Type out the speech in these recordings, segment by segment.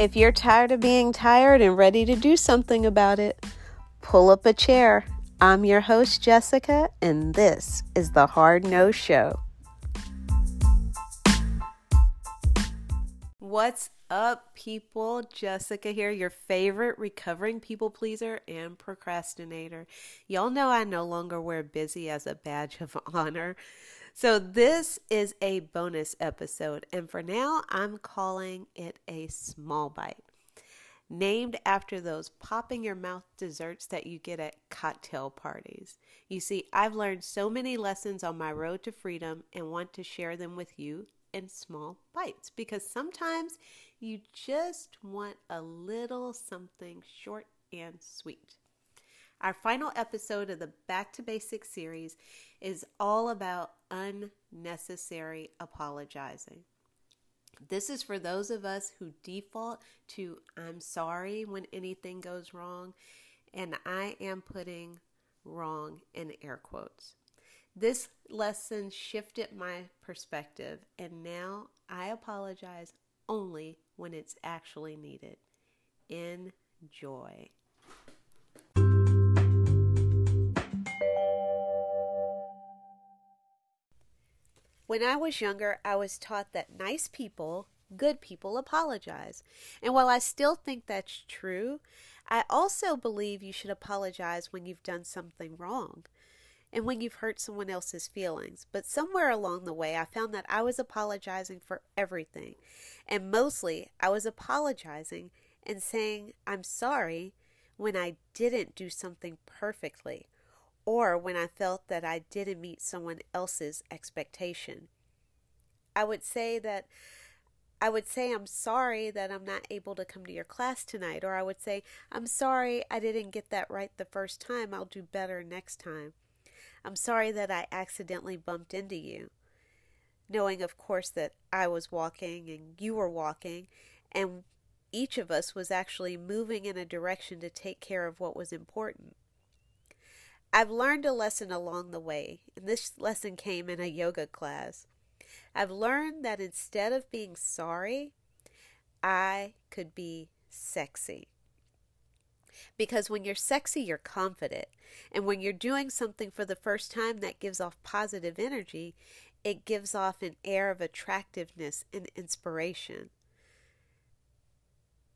If you're tired of being tired and ready to do something about it, pull up a chair. I'm your host, Jessica, and this is the Hard No Show. What's up, people? Jessica here, your favorite recovering people pleaser and procrastinator. Y'all know I no longer wear busy as a badge of honor. So, this is a bonus episode, and for now, I'm calling it a small bite. Named after those pop in your mouth desserts that you get at cocktail parties. You see, I've learned so many lessons on my road to freedom and want to share them with you in small bites because sometimes you just want a little something short and sweet. Our final episode of the Back to Basics series is all about unnecessary apologizing. This is for those of us who default to I'm sorry when anything goes wrong, and I am putting wrong in air quotes. This lesson shifted my perspective, and now I apologize only when it's actually needed. Enjoy. When I was younger, I was taught that nice people, good people apologize. And while I still think that's true, I also believe you should apologize when you've done something wrong and when you've hurt someone else's feelings. But somewhere along the way, I found that I was apologizing for everything. And mostly, I was apologizing and saying, I'm sorry when I didn't do something perfectly or when I felt that I didn't meet someone else's expectation. I would say that I would say I'm sorry that I'm not able to come to your class tonight or I would say I'm sorry I didn't get that right the first time. I'll do better next time. I'm sorry that I accidentally bumped into you. Knowing of course that I was walking and you were walking and each of us was actually moving in a direction to take care of what was important. I've learned a lesson along the way, and this lesson came in a yoga class. I've learned that instead of being sorry, I could be sexy. Because when you're sexy, you're confident. And when you're doing something for the first time that gives off positive energy, it gives off an air of attractiveness and inspiration.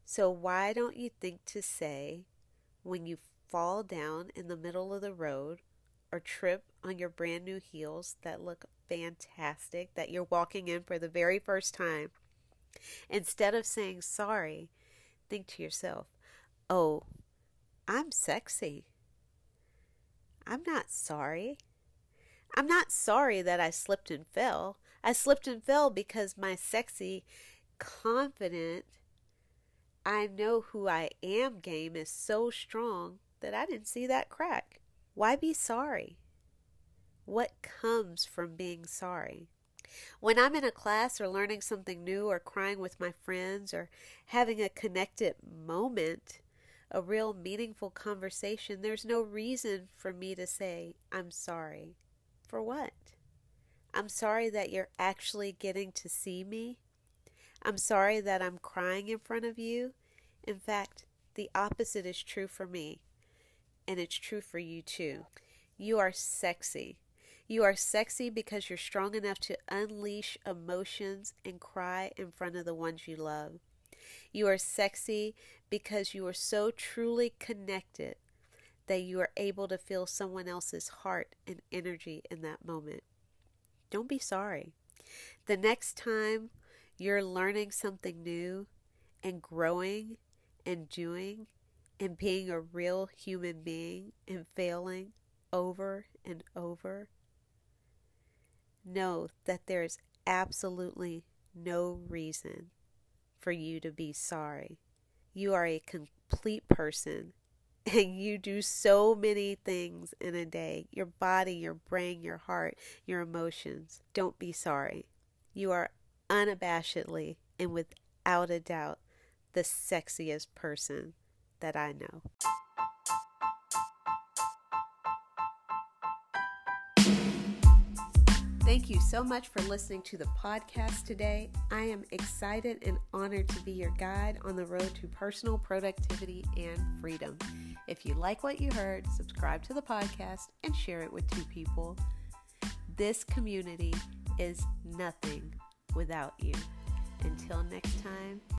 So, why don't you think to say, when you fall down in the middle of the road or trip on your brand new heels that look fantastic that you're walking in for the very first time, instead of saying sorry, think to yourself, oh, I'm sexy. I'm not sorry. I'm not sorry that I slipped and fell. I slipped and fell because my sexy, confident, I know who I am game is so strong that I didn't see that crack. Why be sorry? What comes from being sorry? When I'm in a class or learning something new or crying with my friends or having a connected moment, a real meaningful conversation, there's no reason for me to say, I'm sorry. For what? I'm sorry that you're actually getting to see me. I'm sorry that I'm crying in front of you. In fact, the opposite is true for me and it's true for you too. You are sexy. You are sexy because you're strong enough to unleash emotions and cry in front of the ones you love. You are sexy because you are so truly connected that you are able to feel someone else's heart and energy in that moment. Don't be sorry. The next time you're learning something new and growing and doing, and being a real human being and failing over and over, know that there is absolutely no reason for you to be sorry. You are a complete person and you do so many things in a day your body, your brain, your heart, your emotions. Don't be sorry. You are unabashedly and without a doubt the sexiest person that I know. Thank you so much for listening to the podcast today. I am excited and honored to be your guide on the road to personal productivity and freedom. If you like what you heard, subscribe to the podcast and share it with two people. This community is nothing without you. Until next time,